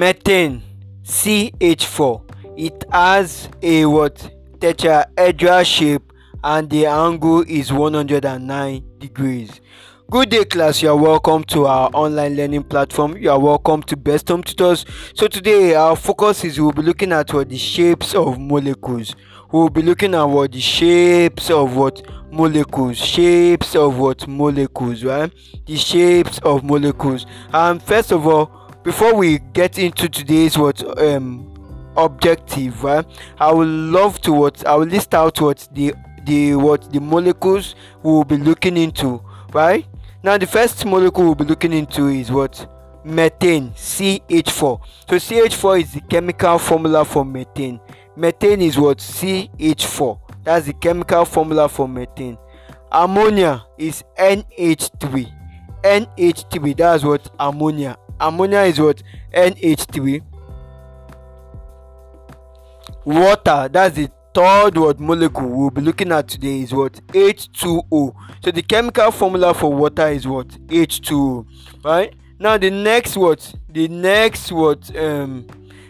methane ch4 it has a what? Tetrahedral shape and the angle is 109 degrees. Good day class. You are welcome to our online learning platform. You are welcome to best home tutors. So today our focus is we'll be looking at what the shapes of molecules. We'll be looking at what the shapes of what molecules shapes of what molecules right? The shapes of molecules. And first of all before we get into today's what um objective i would love to what i will list out what the the what the molecules we will be looking into right now the first molecule we'll be looking into is what? Methane ch4 so ch4 is the chemical formula for methane. Methane is what? Ch4 that's the chemical formula for methane. Ammonia is nh3 nh3 that's what? Ammonia ammonia is what? Nh3 water that's the third word molecule we'll be looking at today is what? H2o so the chemical formula for water is what? H2o right? Now the next what the next what um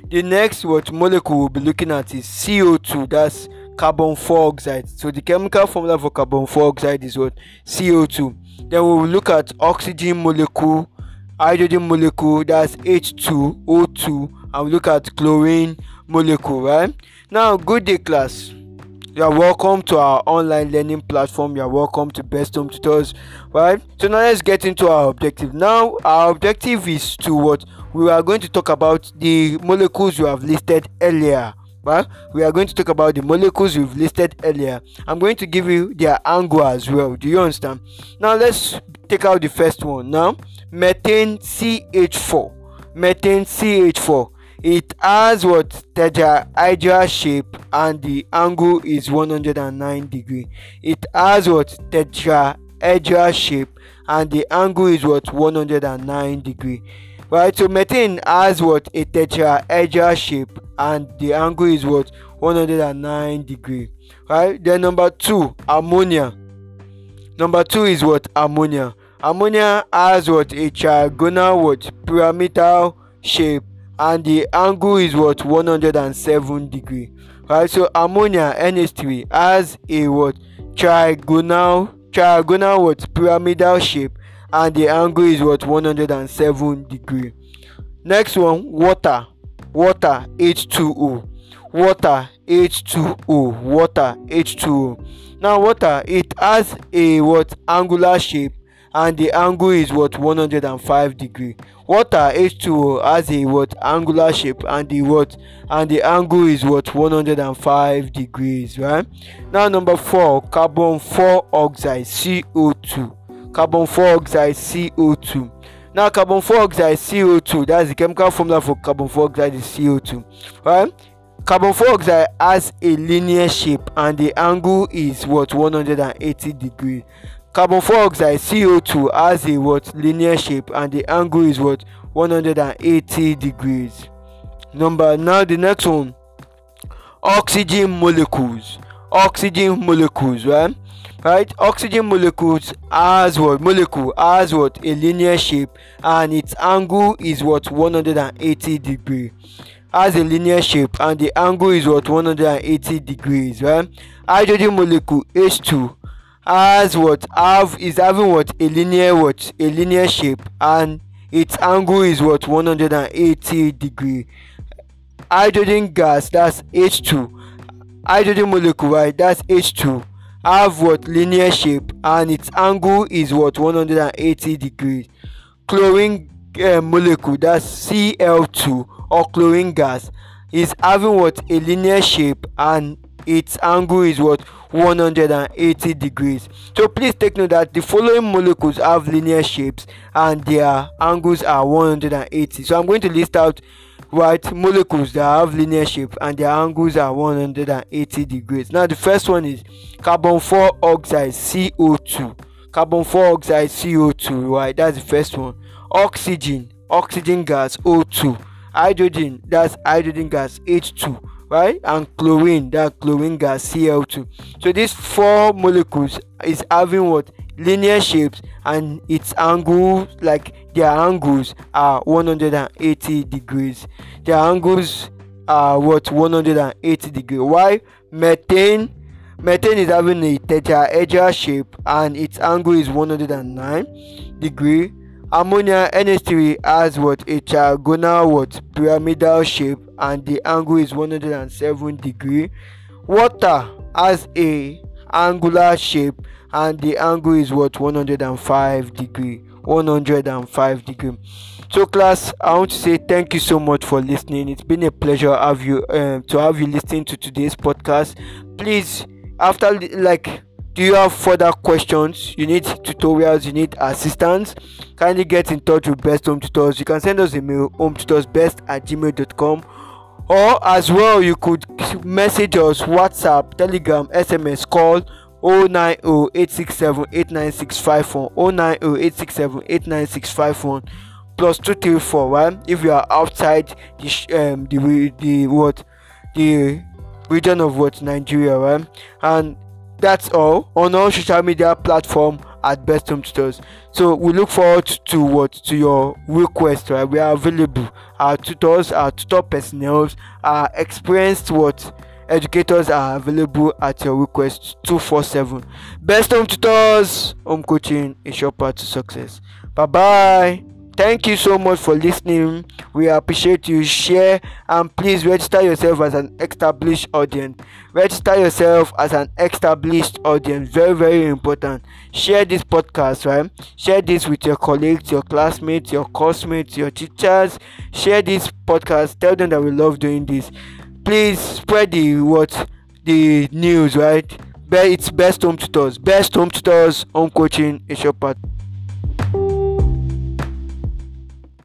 the next what molecule we'll be looking at is co2 that's carbon four oxide. So the chemical formula for carbon four oxide is what? Co2 then we will look at oxygen molecule hydrogen molecule that's h2o2 and we look at chlorine molecule right? Now good day class. You are welcome to our online learning platform. You are welcome to best home tutors right? So now let's get into our objective. Now our objective is to what? We are going to talk about the molecules you have listed earlier right we are going to talk about the molecules we've listed earlier. I'm going to give you their angle as well. Do you understand? Now let's take out the first one. Now methane ch4 methane ch4 it has what? Tetrahedral shape and the angle is 109 degree. It has what? Tetrahedral shape and the angle is what? 109 degree right so methane has what? A tetrahedral shape and the angle is what? 109 degree. Right then number two ammonia. Number two is what? Ammonia. Ammonia has what? A trigonal what? pyramidal shape and the angle is what? 107 degree. Right so ammonia nh3 has a what? trigonal trigonal what? pyramidal shape and the angle is what 107 degree. Next one water. Water h2o water h2o water h2o now water it has a what angular shape and the angle is what 105 degree. Water h2o has a what angular shape and the what and the angle is what 105 degrees right? Now number four carbon 4 oxide co2 carbon 4 oxide co2 now carbon 4 oxide co2 that's the chemical formula for carbon 4 oxide is co2 right carbon 4 oxide has a linear shape and the angle is what 180 degrees carbon dioxide co2 has a what linear shape and the angle is what 180 degrees. Number now the next one. Oxygen molecules oxygen molecules right right? Oxygen molecules has what? Molecule has what? A linear shape and its angle is what? 180 degree. Has a linear shape and the angle is what? 180 degrees right? Hydrogen molecule h2 has what? Have is having what? A linear what? A linear shape and its angle is what? 180 degree. Hydrogen gas that's h2 hydrogen molecule right? That's h2 have what? Linear shape. And its angle is what? 180 degrees. Chlorine uh, molecule that's cl2 or chlorine gas is having what? A linear shape and its angle is what? 180 degrees. So please take note that the following molecules have linear shapes and their angles are 180 so i'm going to list out right molecules that have linear shape and their angles are 180 degrees. Now the first one is carbon 4 oxide co2 carbon 4 oxide co2 right? That's the first one. Oxygen oxygen gas o2 hydrogen that's hydrogen gas h2 right? And chlorine that chlorine gas cl2 so these four molecules is having what? Linear shapes and its angles like their angles are 180 degrees. Their angles are what? 180 degree why? Methane. Methane is having a tetrahedral shape and its angle is 109 degree ammonia nh3 has what? A trigonal what? Pyramidal shape and the angle is 107 degree. Water has a angular shape and the angle is what? 105 degree. 105 degree. So class i want to say thank you so much for listening. It's been a pleasure have you um, to have you listening to today's podcast. Please after like you have further questions you need tutorials you need assistance kindly get in touch with best home tutors. You can send us a mail home tutors best at gmail.com or as well you could message us whatsapp telegram sms call 09086789651 09086789651 plus 234 right? If you are outside the um the the what? The region of what? Nigeria right? And that's all. On all social media platform at best home tutors. So we look forward to what to your request right? We are available. Our tutors our tutor personnel are experienced what? Educators are available at your request 247 best home tutors home coaching is your path to success. Bye bye thank you so much for listening. We appreciate you. Share and please register yourself as an established audience. Register yourself as an established audience. Very very important. Share this podcast right? Share this with your colleagues your classmates your classmates your teachers. Share this podcast. Tell them that we love doing this. Please spread the what the news right? It's best home tutors. Best home tutors home coaching is your part